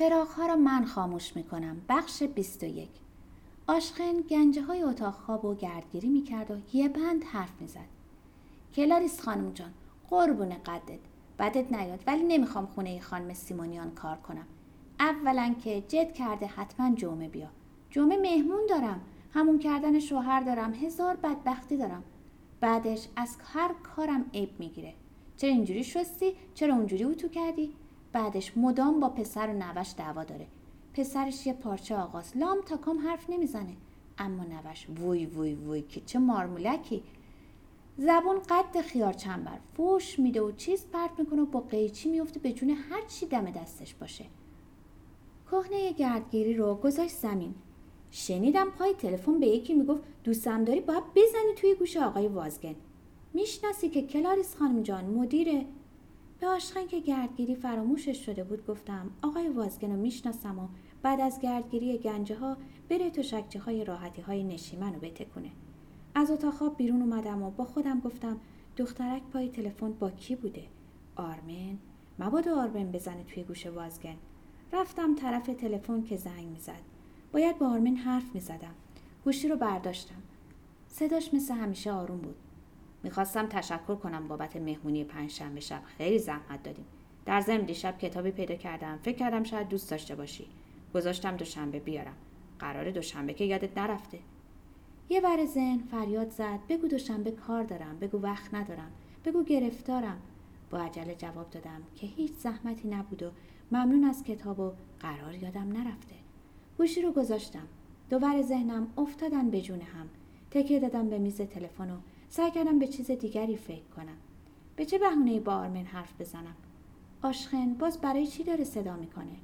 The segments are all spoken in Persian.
چراغ را من خاموش می کنم. بخش 21 آشخن گنجه های اتاق خواب و گردگیری می کرد و یه بند حرف می زد. کلاریس خانم جان قربون قدت. بدت نیاد ولی نمی‌خوام خونه خانم سیمونیان کار کنم. اولا که جد کرده حتما جمعه بیا. جمعه مهمون دارم. همون کردن شوهر دارم. هزار بدبختی دارم. بعدش از هر کارم عیب می‌گیره. چرا اینجوری شستی؟ چرا اونجوری اوتو کردی؟ بعدش مدام با پسر و نوش دعوا داره. پسرش یه پارچه آغاز. لام تا کام حرف نمی‌زنه. اما نوش ووی ووی ووی که چه مارمولکی. زبون قد خیار چنبر. فوش میده و چیز پرت می‌کنه و با قیچی میفته به جون هر چی دم دستش باشه. کهنه گردگیری رو گذاشت زمین. شنیدم پای تلفن به یکی می‌گفت دوستم داری باید بزنی توی گوش آقای وازگن. می‌شناسی که کلاریس خانم جان مدیره. به آشخن که گردگیری فراموشش شده بود گفتم آقای وازگن رو می‌شناسم و بعد از گردگیری گنجه ها بره تو شکچه های راحتی های نشیمن رو بتکونه. از اتاق خواب بیرون اومدم و با خودم گفتم دخترک پای تلفن با کی بوده؟ آرمن؟ مبادا آرمن بزنه توی گوش وازگن. رفتم طرف تلفن که زنگ می‌زد. باید با آرمن حرف می‌زدم. گوشی رو برداشتم. صداش مثل همیشه آروم بود. می‌خواستم تشکر کنم بابت مهمونی پنجشنبه شب. خیلی زحمت دادیم. در ضمن دیشب کتابی پیدا کردم. فکر کردم شاید دوست داشته باشی. گذاشتم دوشنبه بیارم. قرار دوشنبه که یادت نرفته. یه بر ذهن فریاد زد. بگو دوشنبه کار دارم. بگو وقت ندارم. بگو گرفتارم. با عجله جواب دادم که هیچ زحمتی نبود و ممنون از کتاب و قرار یادم نرفته. گوشی رو گذاشتم. دوبر ذهنم افتادن به جون هم. تکیه دادم به میز تلفن و سعی کردم به چیز دیگری فکر کنم. به چه بهونه با آرمن حرف بزنم؟ آشخن باز برای چی داره صدا می‌کنه؟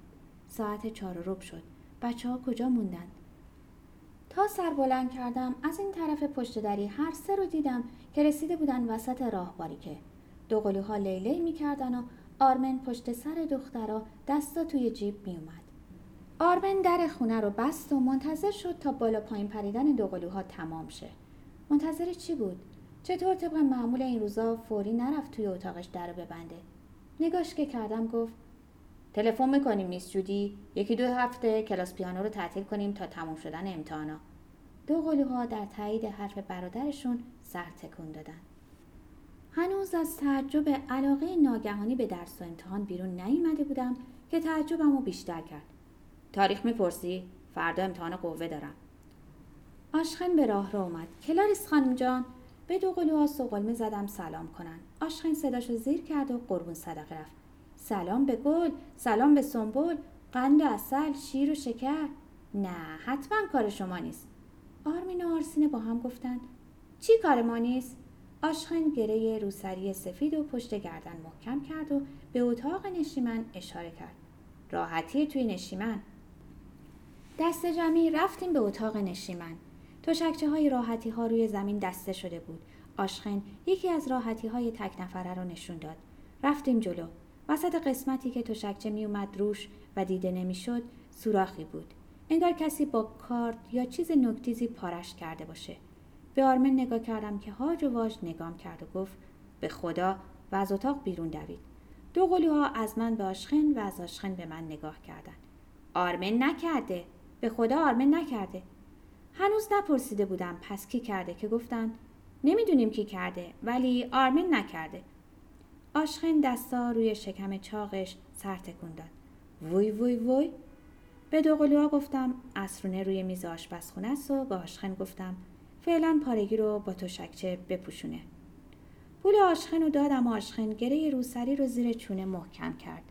ساعت چهار رب شد. بچه ها کجا موندن؟ تا سر بلند کردم از این طرف پشت دری هر سه رو دیدم که رسیده بودن وسط راهباری که دو قلوها لیلی می‌کردن و آرمن پشت سر دخترا دستا توی جیب میومد آرمن در خونه رو بست و منتظر شد تا بالا پایین پریدن دو قلوها تمام شه. منتظر چی بود؟ چطور طبق معمول این روزا فوری نرفت توی اتاقش در ببنده؟ نگاش که کردم گفت تلفن می‌کنیم میس جودی یکی دو هفته کلاس پیانو رو تعطیل کنیم تا تموم شدن امتحانا. دو قلوها در تایید حرف برادرشون سر تکون دادن. هنوز از تعجب علاقه ناگهانی به درس و امتحان بیرون نیامده بودم که تعجبم رو بیشتر کرد. تاریخ می‌پرسی؟ فردا امتحان قوه دارم. آشخن به راه رو اومد. کلاریس خانم جان؟ به دو قلوها سقلمه زدم سلام کنن. آشخن صداشو زیر کرد و قربون صدقه رفت. سلام به گل سلام به سنبل قند و اصل شیر و شکر. نه حتما کار شما نیست. آرمین و آرسینه با هم گفتن چی کار ما نیست؟ آشخن گره روسری سفید و پشت گردن محکم کرد و به اتاق نشیمن اشاره کرد. راحتی توی نشیمن. دست جمعی رفتیم به اتاق نشیمن. تشکچه های راحتی ها روی زمین دسته شده بود. آشخن یکی از راحتی های تک نفره رو نشون داد. رفتیم جلو. وسط قسمتی که تشکچه می اومد روش و دیده نمی‌شد سوراخی بود. انگار کسی با کارد یا چیز نکتیزی پارش کرده باشه. به آرمن نگاه کردم که هاج و واج نگام کرد و گفت به خدا و از اتاق بیرون دوید. دو قلوها از من به آشخن و از آشخن به من نگاه کردن. آرمن نکرده. به خدا آرمن نکرده. هنوز نپرسیده بودم پس کی کرده که گفتن نمی‌دونیم کی کرده ولی آرمن نکرده. آشخن دستا روی شکم چاقش سر تکون داد. ووی ووی ووی به دوقلوها گفتم اسرونه روی میز آشپزخونه است و به آشخن گفتم فعلا پارگی رو با تشکچه بپوشونه. پول آشخن رو دادم آشخن گره روسری رو زیر چونه محکم کرد.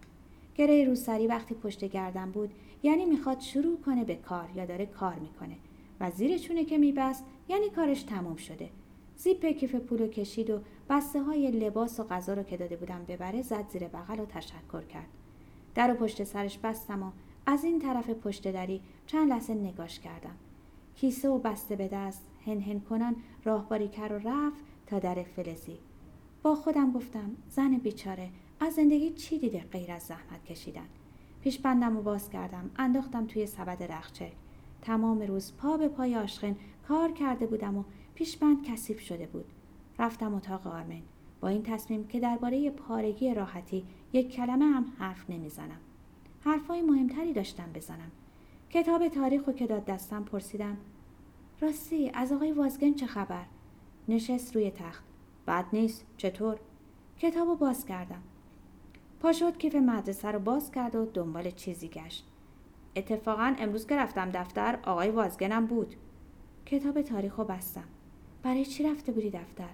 گره روسری وقتی پشت گردن بود یعنی می‌خواد شروع کنه به کار یا داره کار می‌کنه. و زیر چونه که میبست یعنی کارش تموم شده. زیپ کیف پول کشید و بسته های لباس و غذا رو که داده بودم ببره زد زیر بغل و تشکر کرد. در و پشت سرش بستم و از این طرف پشت دری چند لحظه نگاش کردم. کیسه و بسته به دست هن هن کنان راهباری کرد و رفت تا در فلزی. با خودم گفتم زن بیچاره از زندگی چی دیده غیر از زحمت کشیدن؟ پیش بندم و باز کردم انداختم توی سبد رخچه. تمام روز پا به پای آشخن کار کرده بودم و پیشبند کثیف شده بود. رفتم اتاق آرمن با این تصمیم که درباره پارگی راحتی یک کلمه هم حرف نمی‌زنم. حرفای مهمتری داشتم بزنم. کتاب تاریخ و که داد دستم پرسیدم راستی از آقای وازگن چه خبر؟ نشست روی تخت. بد نیست. چطور؟ کتاب باز کردم. پا شد کیف مدرسه رو باز کرد و دنبال چیزی گشت. اتفاقا امروز که رفتم دفتر آقای وازگنم بود. کتاب تاریخ رو بستم. برای چی رفته بودی دفتر؟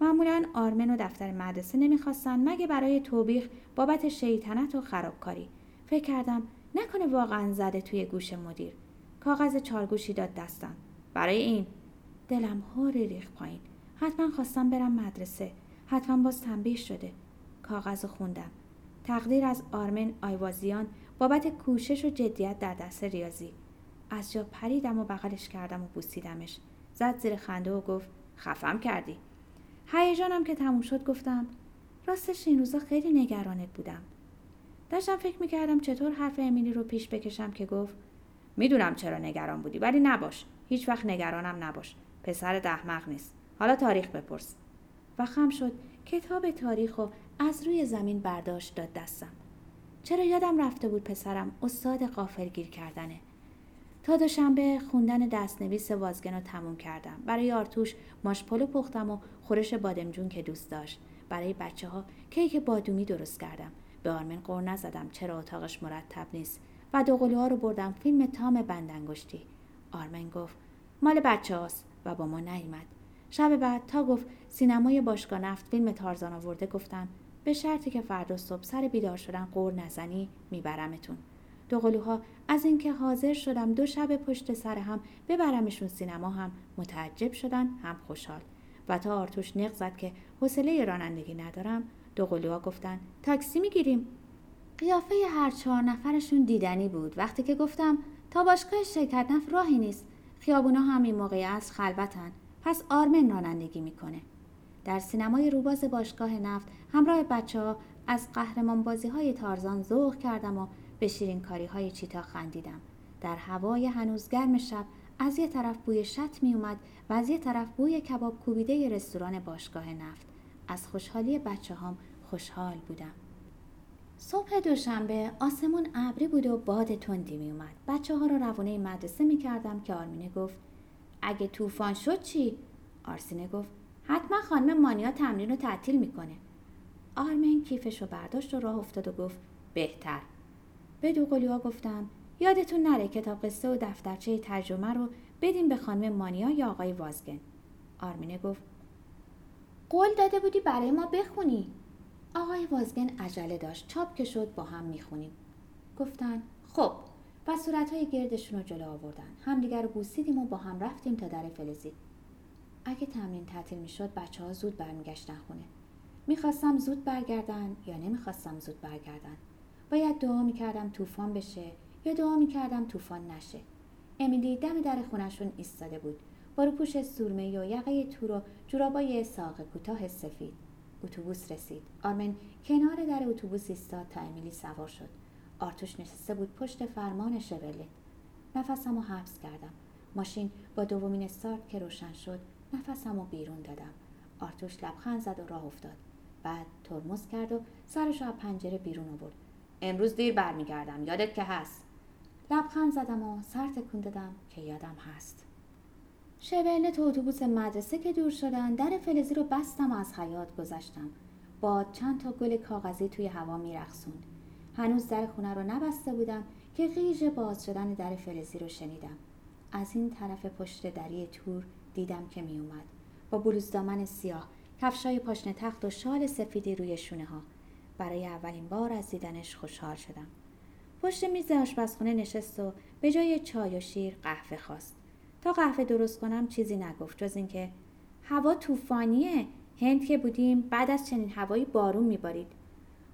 معمولا آرمن و دفتر مدرسه نمی‌خواستن مگه برای توبیخ بابت شیطنت و خرابکاری. فکر کردم نکنه واقعا زده توی گوش مدیر. کاغذ چارگوشی داد دستم. برای این. دلم هوری ریخ پایین. حتما خواستم برم مدرسه. حتما باز تنبیه شده. کاغذ خوندم. تقدیر از آرمن آیوازیان بابت کوشش و جدیت در دست ریاضی. از جا پریدم و بغلش کردم و بوسیدمش. زد زیر خنده و گفت خفم کردی. هیجانم که تموم شد گفتم راستش این روزا خیلی نگرانت بودم. داشتم فکر می‌کردم چطور حرف امیلی رو پیش بکشم که گفت می‌دونم چرا نگران بودی ولی نباش. هیچ وقت نگرانم نباش. پسر دهمق نیست. حالا تاریخ بپرس. و خم شد. کتاب تاریخ رو از روی زمین برداشت داد دستم. چرا یادم رفته بود پسرم استاد قافل گیر کردنه. تا دوشنبه خوندن دستنویس وازگن رو تموم کردم. برای آرتوش ماشپلو پختم و خورش بادمجون که دوست داشت. برای بچه ها کیک بادومی درست کردم. به آرمن قور نزدم چرا اتاقش مرتب نیست و دوقلوها رو بردم فیلم تام بندنگشتی آرمن گفت مال بچه هاست و با ما نیامد شب بعد تا گفت سینمای باشگاه نفت فیلم تارزان آورده گفتم به شرطی که فردا صبح سر بیدار شدن قور نزنی میبرمتون. دوقلوها از اینکه حاضر شدم دو شب پشت سر هم ببرمشون سینما هم متعجب شدن هم خوشحال. و تا آرتوش نق زد که حوصله رانندگی ندارم دوقلوها گفتن تاکسی می‌گیریم. قیافه هر چهار نفرشون دیدنی بود. وقتی که گفتم تا باشگاه شرکت نفت راهی نیست. خیابونا هم این موقع از خلوتن. پس آرمن رانندگی می‌کنه. در سینمای روباز باشگاه نفت همراه بچه ها از قهرمان بازی های تارزان ذوق کردم و به شیرین کاری های چیتا خندیدم. در هوای هنوز گرم شب از یه طرف بوی شط می اومد و از یه طرف بوی کباب کوبیده رستوران باشگاه نفت. از خوشحالی بچه هام خوشحال بودم. صبح دوشنبه آسمون ابری بود و باد تندی می اومد. بچه ها رو روانه مدرسه می کردم که آرمینه گفت اگه طوفان شد چی؟ آرسینه گفت حتما خانم مانیا تمرین رو تعطیل می‌کنه. آرمین کیفش رو برداشت و راه افتاد و گفت بهتر. به دوقلوها گفتم یادتون نره کتاب قصه و دفترچه ترجمه رو بدیم به خانم مانیا یا آقای وازگن. آرمینه گفت قول داده بودی برای ما بخونی. آقای وازگن عجله داشت. چاپ که شد با هم می‌خونیم. گفتن خب و صورتهای گردشون رو جلو آوردن. همدیگر رو بوسیدیم و با هم رفتیم تا در فلزی. اگه تمرین تعطیل می‌شد بچه ها زود برمیگشتن خونه. می‌خواستم زود برگردن یا نمی‌خواستم زود برگردن؟ باید دعا می‌کردم طوفان بشه یا دعا می‌کردم طوفان نشه. امیلی دم در خونشون ایستاده بود. با روپوش سورمه و یقه تور و جورابای ساق کوتاه سفید. اتوبوس رسید. آرمن کنار در اتوبوس ایستاد تا امیلی سوار شد. آرتوش نشسته بود پشت فرمان شورلت نفسم رو حبس کردم. ماشین با دومین استارت که روشن شد نفسم رو بیرون دادم. آرتوش لبخند زد و راه افتاد. بعد ترمز کرد و سرش از پنجره بیرون آورد. امروز دیر برمیگردم. یادت که هست. لبخند زدم و سر تکون دادم که یادم هست. شبرنت تو اتوبوس مدرسه که دور شدن در فلزی رو بستم و از حیات گذشتم. باد چند تا گل کاغذی توی هوا میرخسوند هنوز در خونه رو نبسته بودم که غیژ باز شدن در فلزی رو شنیدم. از این طرف پشت دری تور دیدم که میومد با بلوز دامن سیاه کفشای پاشنه تخت و شال سفیدی روی شونه ها. برای اولین بار از دیدنش خوشحال شدم. پشت میز آشپزخونه نشست و به جای چای و شیر قهوه خواست. تا قهوه درست کنم چیزی نگفت جز اینکه هوا طوفانیه. هند که بودیم بعد از چنین هوایی بارون میبارید.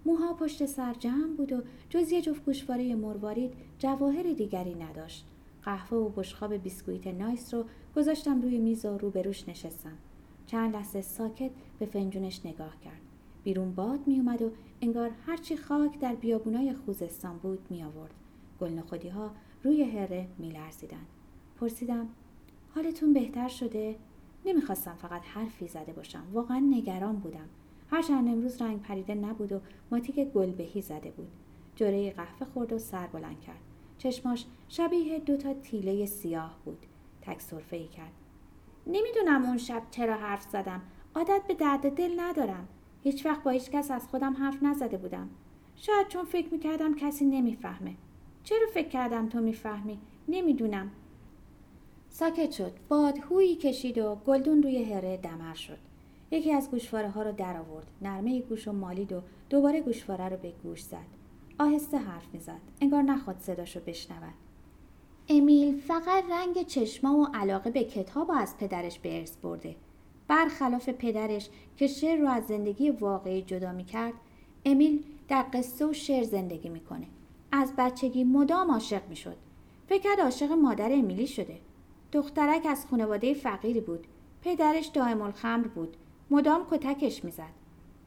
موها پشت سر جمع بود و جز یه جفت گوشواره مروارید جواهر دیگری نداشت. قهوه و بشخاب بیسکویت نایس رو گذاشتم روی میز و روبروش نشستم چند لحظه ساکت به فنجونش نگاه کرد بیرون باد می اومد و انگار هرچی خاک در بیابونای خوزستان بود می آورد. گل ها روی هره می لرزیدن. پرسیدم حالتون بهتر شده؟ نمی‌خواستم فقط حرفی زده باشم. واقعا نگران بودم. هرچند امروز رنگ پریده نبود و ماتیک گل بهی زده بود. جوره قهوه خورد و سر بلند کرد چشماش شبیه دوتا تیله سیاه بود تک صرفه ای کرد. نمی‌دونم اون شب چرا حرف زدم. عادت به درد دل ندارم. هیچ وقت با هیچ کس از خودم حرف نزده بودم. شاید چون فکر می‌کردم کسی نمی‌فهمه. چرا فکر کردم تو می‌فهمی؟ نمی‌دونم. ساکت شد. باد هویی کشید و گلدون روی هره دمر شد. یکی از گوشواره ها رو در آورد. نرمه گوش و مالید و دوباره گوشواره رو به گوش زد. آهسته حرف می‌زد. انگار نخواد صداشو بشنود. امیل فقط رنگ چشما و علاقه به کتاب از پدرش به ارث برده. برخلاف پدرش که شعر رو از زندگی واقعی جدا می‌کرد امیل در قصه و شعر زندگی می‌کنه. از بچگی مدام عاشق می‌شد. فکر کرد عاشق مادر امیلی شده. دخترک از خانواده فقیری بود. پدرش دائم الخمر بود. مدام کتکش می‌زد.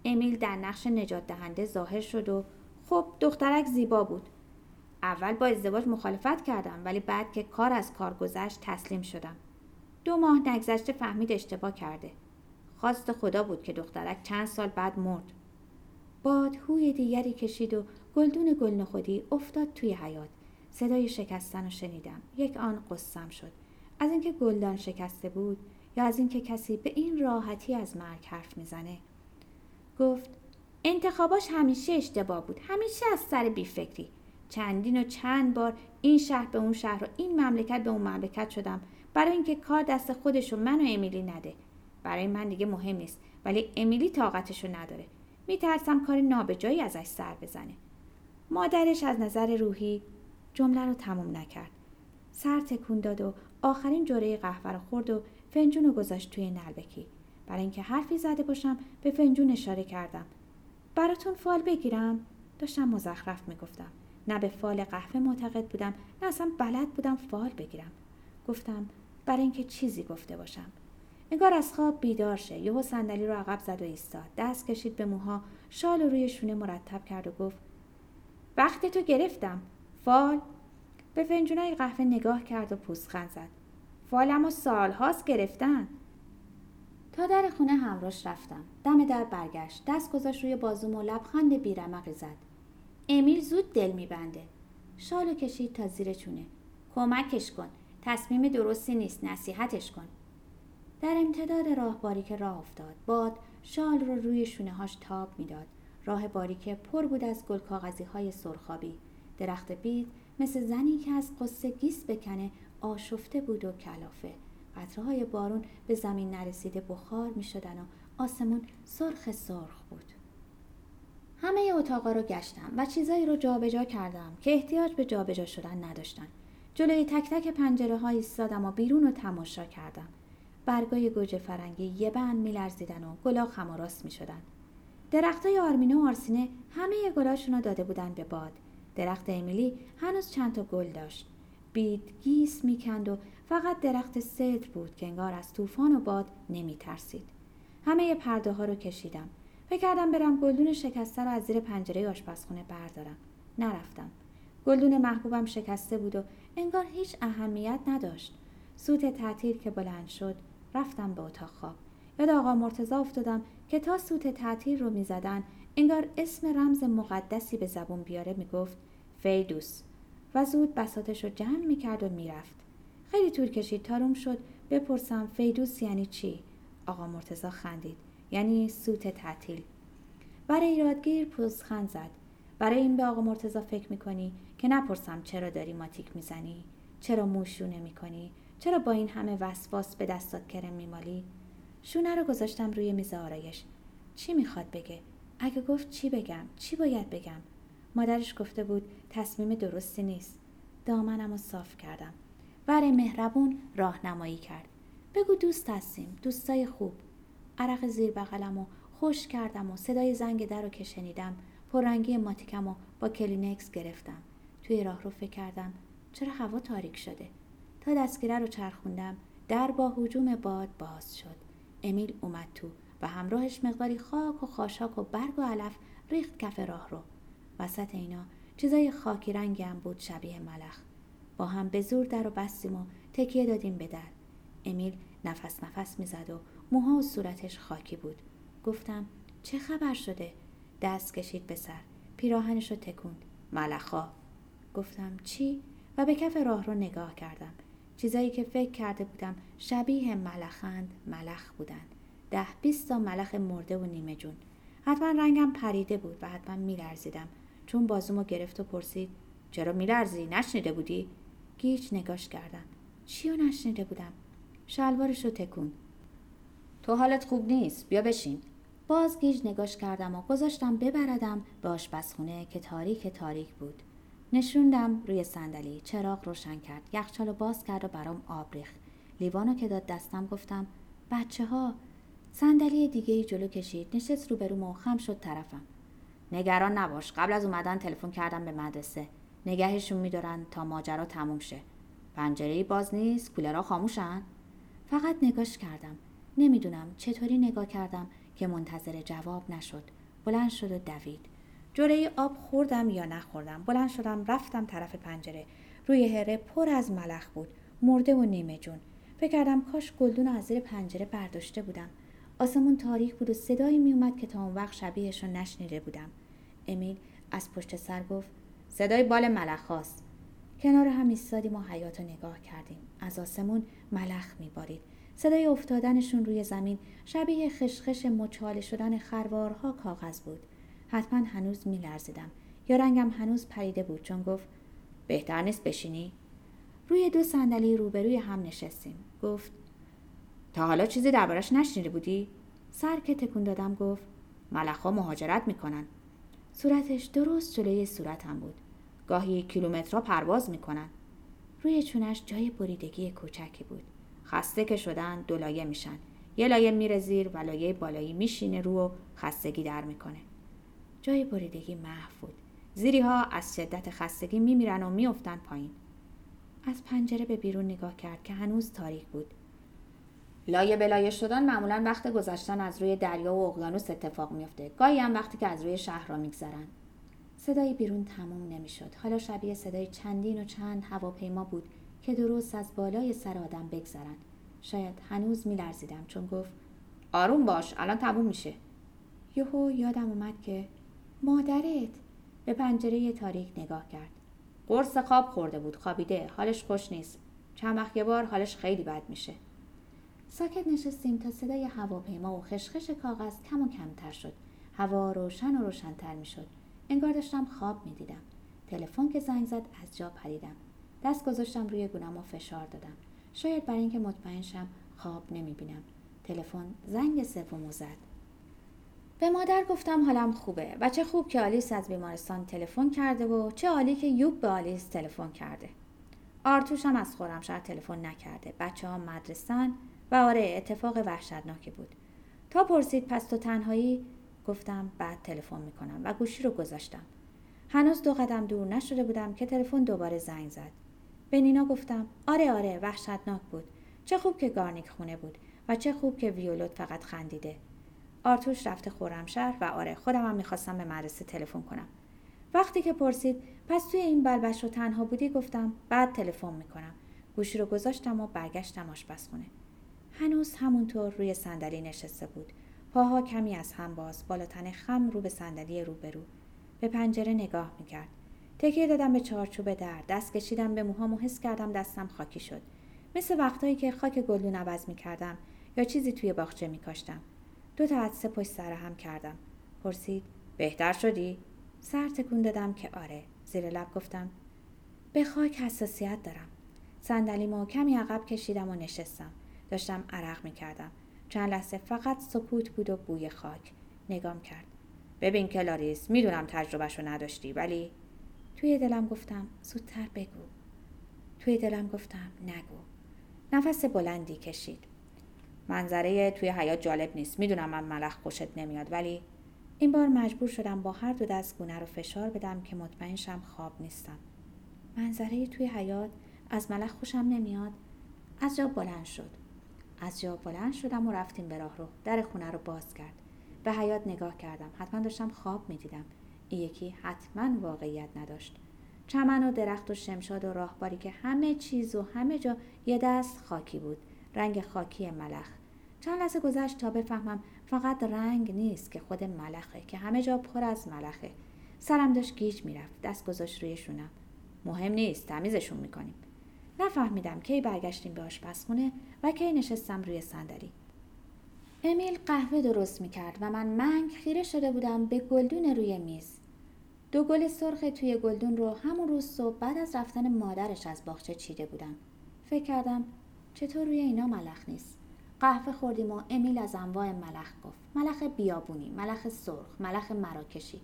امیل در نقش نجات دهنده ظاهر شد و خب دخترک زیبا بود. اول با ازدواج مخالفت کردم ولی بعد که کار از کار گذشت تسلیم شدم. دو ماه نگذشته فهمید اشتباه کرده. خواست خدا بود که دخترک چند سال بعد مرد. باد هوی دیگری کشید و گلدون گل خودی افتاد توی حیات صدای شکستن رو شنیدم. یک آن قصم شد. از اینکه گلدان شکسته بود یا از اینکه کسی به این راحتی از مرگ حرف می‌زنه. گفت انتخاباش همیشه اشتباه بود. همیشه از سر بیفکری. چندین و چند بار این شهر به اون شهر و این مملکت به اون مملکت شدم. برای اینکه کار دست خودش و من و امیلی نده. برای من دیگه مهم نیست ولی امیلی طاقتشو نداره. میترسم کار نابجایی ازش سر بزنه. مادرش از نظر روحی جمله رو تموم نکرد. سر تکون داد و آخرین جوره قهوه رو خورد و فنجون رو گذاشت توی نلبکی. برای اینکه حرفی زده باشم به فنجون اشاره کردم. براتون فال بگیرم؟ داشتم مزخرف می‌گفتم. نه به فال قهوه معتقد بودم نه اصلا بلد بودم فال بگیرم. گفتم برای اینکه چیزی گفته باشم. انگار از خواب بیدار شه. یهو صندلی رو عقب زد و ایستاد. دست کشید به موها. شال روی شونه مرتب کرد و گفت وقت تو گرفتم. فال؟ به فنجونای قهوه نگاه کرد و پوزخند زد. فالم و سالهاست گرفتن. تا در خونه همراش رفتم. دم در برگشت. دست گذاشت روی بازوم و لبخند بیرمقی زد. امیل زود دل میبنده. شالو کشید تا زیر چونه. کمکش کن. تصمیم درستی نیست. نصیحتش کن. در امتداد راه باریک راه افتاد. باد شال رو روی شونه هاش تاب می‌داد. راه باریک پر بود از گل کاغذی های سرخابی درخت بید مثل زنی که از قصه گیس بکنه آشفته بود و کلافه. قطره های بارون به زمین نرسیده بخار می شدن و آسمون سرخ سرخ بود. همه اتاقا رو گشتم و چیزایی رو جابجا کردم که احتیاج به جابجا شدن نداشتن. جلوی تک تک پنجره های ایستادم و بیرون رو تماشا کردم. برگای گوجه فرنگی یه بند میلرزیدن و گلا خم و راست می‌شدن. درختای آرمینه و آرسینه همه گلاشون رو داده بودن به باد. درخت امیلی هنوز چند تا گل داشت. بید گیس می‌کند و فقط درخت صدر بود که انگار از طوفان و باد نمی ترسید. همه پرده ها رو کشیدم. فکر کردم برم گلدون شکسته رو از زیر پنجره آشپزخونه بردارم. نرفتم. گلدون محبوبم شکسته بود و انگار هیچ اهمیت نداشت. سوت تعطیل که بلند شد رفتم به اتاق خواب. یاد آقا مرتزا افتادم که تا سوت تعطیل رو می‌زدن انگار اسم رمز مقدسی به زبون بیاره می‌گفت فیدوس و زود بساتش رو جمع می‌کرد و می‌رفت. خیلی طول کشید تاروم شد بپرسم فیدوس یعنی چی آقا مرتزا خندید یعنی سوت تعطیل. برای ایرادگیر پوزخند زد. برای این به آقا مرتزا فکر می‌کنی که نپرسم چرا داری ماتیک می‌زنی؟ چرا موشونه می‌کنی؟ چرا با این همه وسواس به دستات کرم میمالی؟ شونه رو گذاشتم روی میز آرایش. چی می‌خواد بگه؟ اگه گفت چی بگم؟ چی باید بگم؟ مادرش گفته بود تصمیم درستی نیست. دامنم رو صاف کردم. ور مهربون راهنمایی کرد. بگو دوست هستیم دوستای خوب. عرق زیر بغلم و خوش کردم و صدای زنگ در رو که شنیدم. پررنگی ماتیکم و با کلینکس گرفتم. توی راه رو فکر کردم چرا هوا تاریک شده؟ تا دستگیره رو چرخوندم در با حجوم باد باز شد. امیل اومد تو و همراهش مقداری خاک و خاشاک و برگ و علف ریخت کف راه رو. وسط اینا چیزای خاکی رنگی هم بود شبیه ملخ. با هم به زور در و بستیم و تکیه دادیم به در. امیل نفس نفس می‌زد و موها و صورتش خاکی بود. گفتم چه خبر شده؟ دست کشید به سر. پیراهنش رو تکوند. ملخا. گفتم چی؟ و به کف راه رو نگاه کردم. چیزایی که فکر کرده بودم شبیه ملخند ملخ بودند ده بیست تا ملخ مرده و نیمه جون. حتما رنگم پریده بود و حتما میلرزیدم. چون بازومو گرفت و پرسید چرا میلرزی؟ نشنیده بودی؟ گیج نگاش کردم. چیو نشنیده بودم؟ شلوارش رو تکون. تو حالت خوب نیست بیا بشین. باز گیج نگاش کردم و گذاشتم ببردم به آشپزخونه که تاریک تاریک بود. نشوندم روی صندلی چراغ روشن کرد یخچالو باز کرد و برام آب ریخت. لیوانو که داد دستم گفتم بچه ها صندلی دیگه ای جلو کشید نشست روبرو و خم شد طرفم. نگران نباش قبل از اومدن تلفن کردم به مدرسه. نگهشون میدارن تا ماجرا تموم شه. پنجره باز نیست کولرها خاموشن؟ فقط نگاش کردم. نمی‌دونم چطوری نگاه کردم که منتظر جواب نشد. بلند شد و دوید. جوره آب خوردم یا نخوردم؟ بلند شدم رفتم طرف پنجره. روی هره پر از ملخ بود. مرده و نیمه جون. فکر کردم کاش گلدون از زیر پنجره برداشته بودم. آسمون تاریک بود و صدایی میومد که تا اون وقت شبیهش رو نشنیده بودم. امیل از پشت سر گفت صدای بال ملخ هاست. کنار هم ایستادیم و حیات رو نگاه کردیم. از آسمون ملخ میبارید. صدای افتادنشون روی زمین شبیه خشخش مچاله شدن خروارها کاغذ بود. حتما هنوز میلرزیدم. یا رنگم هنوز پریده بود چون گفت بهتر نیست بشینی؟ روی دو صندلی روبروی هم نشستیم. گفت تا حالا چیزی دربارش نشنیده بودی؟ سر که تکون دادم گفت ملخها مهاجرت می‌کنن. صورتش درست جلوی صورتم بود. گاهی کیلومترها پرواز می‌کنن روی چونش جای بریدگی کوچکی بود. خسته که شدن دو لایه میشن. یه لایه میره زیر و لایه بالایی میشینه رو و خستگی در می‌کنه. جای بریدگی محو بود. زیری ها از شدت خستگی میمیرن و میافتن پایین. از پنجره به بیرون نگاه کرد که هنوز تاریک بود. لایه به لایه شدن معمولا وقت گذشتن از روی دریا و اقیانوس اتفاق میافته. گاهی هم وقتی که از روی شهر را میگذرن. صدای بیرون تموم نمی‌شد. حالا شبیه صدای چندین و چند هواپیما بود که درست از بالای سر آدم بگذرن شاید هنوز میلرزیدم چون گفت آروم باش الان تموم میشه. یهو یادم اومد که مادرت؟ به پنجره تاریک نگاه کرد. قرص خواب خورده بود خوابیده حالش خوش نیست. چند وقت یه بار حالش خیلی بد میشه. ساکت نشستیم تا صدای هواپیما و خشخش کاغذ کم و کمتر شد. هوا روشن و روشنتر می‌شد. انگار داشتم خواب می‌دیدم. تلفن که زنگ زد از جا پریدم. دست گذاشتم روی گونم و فشار دادم. شاید برای اینکه مطمئن شم خواب نمی‌بینم. تلفن زنگ سوم زد. به مادر گفتم حالم خوبه و چه خوب که آلیس از بیمارستان تلفن کرده و چه عالی که یوب به آلیس تلفن کرده. آرتوش هم از خورمشهر تلفن نکرده. بچه ها مدرسن و آره اتفاق وحشتناکی بود. تا پرسید پس تو تنهایی؟ گفتم بعد تلفن می‌کنم و گوشی رو گذاشتم. هنوز دو قدم دور نشده بودم که تلفن دوباره زنگ زد. به نینا گفتم آره آره وحشتناک بود. چه خوب که گارنیک خونه بود و چه خوب که ویولوت فقط خندیده. آرتوش رفته خورمشهر و آره خودم هم می‌خواستم به مدرسه تلفن کنم. وقتی که پرسید پس توی این بلبش رو تنها بودی؟ گفتم بعد تلفن می‌کنم. گوشی رو گذاشتم و برگشتم آشپزخونه. هنوز همونطور روی صندلی نشسته بود. پاها کمی از هم باز بالا تن خم رو به صندلی روبرو. به پنجره نگاه می‌کرد. تکیه دادم به چارچوب در دست کشیدم به موهام و حس کردم دستم خاکی شد. مثل وقتایی که خاک گلدون عوض می‌کردم یا چیزی توی باغچه میکاشتم. دو تا عدسه پشت سر هم کردم. پرسید بهتر شدی؟ سر تکون دادم که آره. زیر لب گفتم به خاک حساسیت دارم. صندلیمو کمی عقب کشیدم و نشستم. داشتم عرق می‌کردم. چند لحظه فقط سکوت بود و بوی خاک. نگام کرد. ببین کلاریس می‌دونم تجربهشو نداشتی ولی توی دلم گفتم زودتر بگو. توی دلم گفتم نگو. نفس بلندی کشید. منظره توی حیات جالب نیست. می‌دونم من ملخ خوشت نمیاد ولی این بار مجبور شدم با هر دو دست گونه رو فشار بدم که مطمئن شم خواب نیستم. منظره توی حیات از ملخ خوشم نمیاد از جا بلند شد. از جا بلند شدم و رفتیم به راه رو در خونه رو باز کرد. به حیات نگاه کردم. حتما داشتم خواب می‌دیدم. این یکی حتما واقعیت نداشت. چمن و درخت و شمشاد و راهباری که همه چیز و همه جا یه دست خاکی بود. رنگ خاکی ملخ. چند لحظه گذشت تا بفهمم فقط رنگ نیست که خود ملخه که همه جا پر از ملخه. سرم داشت گیج می‌رفت. دست گذاشت روی شونم. مهم نیست. تمیزشون می‌کنیم. نفهمیدم کی برگشتیم به آشپزخونه و کی نشستم روی صندلی. امیل قهوه درست می‌کرد و من منگ خیره شده بودم به گلدون روی میز. دو گل سرخ توی گلدون رو همون روز صبح بعد از رفتن مادرش از باغچه چیده بودم. فکر کردم چطور روی اینا ملخ نیست. قهوه خوردیم و امیل از انواع ملخ گفت. ملخ بیابونی ملخ سرخ ملخ مراکشی.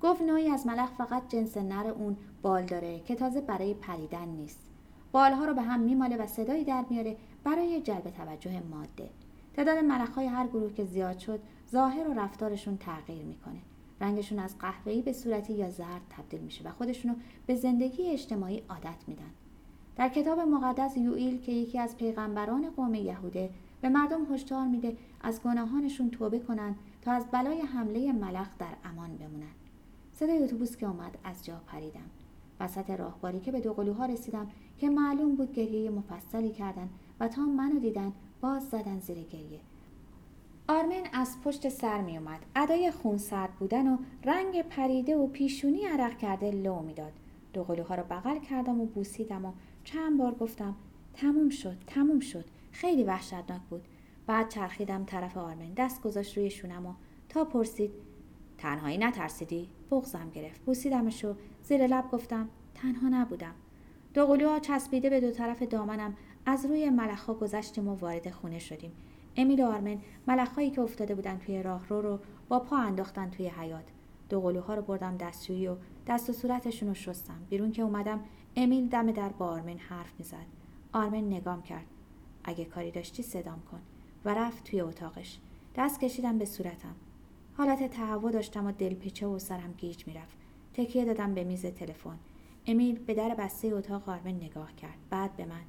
گفت نوعی از ملخ فقط جنس نر اون بال داره که تازه برای پریدن نیست. بالها رو به هم میماله و صدایی در میاره برای جلب توجه ماده. تعداد ملخهای هر گروه که زیاد شد ظاهر و رفتارشون تغییر می‌کنه. رنگشون از قهوه‌ای به صورتی یا زرد تبدیل میشه و خودشونو به زندگی اجتماعی عادت میدن. در کتاب مقدس یوئیل که یکی از پیغمبران قوم یهوده به مردم هشدار میده از گناهانشون توبه کنند تا از بلای حمله ملخ در امان بمونن. صدای اتوبوس که اومد از جا پریدم. وسط راهباری که به دوقلوها رسیدم که معلوم بود گریه مفصلی کردن و تا منو دیدن باز زدن زیر گریه. آرمن از پشت سر می اومد ادای خون سرد بودن و رنگ پریده و پیشونی عرق کرده لو می‌داد. دوقلوها رو بغل کردم و بوسیدم و چند بار گفتم تموم شد تموم شد. خیلی وحشتناک بود. بعد چرخیدم طرف آرمن. دست گذاشت روی شونم و تا پرسید تنهایی نترسیدی؟ بغزم گرفت. بوسیدمش و زیر لب گفتم تنها نبودم. دو قلوها چسبیده به دو طرف دامنم. از روی ملخها گذشتیم و وارد خونه شدیم. امیل و آرمن ملخهایی که افتاده بودن توی راهرو رو با پا انداختن توی حیات دو قلوها رو بردم دستشویی و دست و صورتشون رو شستم. بیرون که اومدم امیل دم در با آرمن حرف می‌زد. آرمن نگام کرد. اگه کاری داشتی صدام کن. و رفت توی اتاقش. دست کشیدم به صورتم. حالت تهوع داشتم و دلپیچه و سرم گیج می‌رفت. تکیه دادم به میز تلفن. امیل به در بسته اتاق آرمن نگاه کرد. بعد به من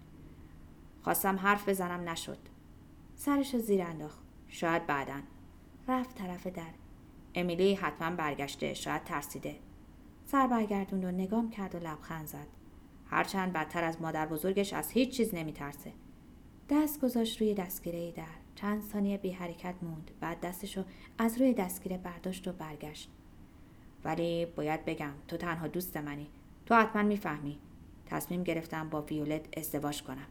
خواستم حرف بزنم نشد. سرش زیر انداخت. شاید بعدا. رفت طرف در. امیلی حتما برگشته. شاید ترسیده. سر برگردوند و نگام کرد و لبخند زد. هرچند بدتر از مادر بزرگش از هیچ چیز نمیترسه. دست گذاشت روی دستگیره در. چند ثانیه بی حرکت موند بعد دستشو از روی دستگیره برداشت و برگشت. ولی باید بگم تو تنها دوست منی. تو حتما می‌فهمی. تصمیم گرفتم با ویولت ازدواج کنم.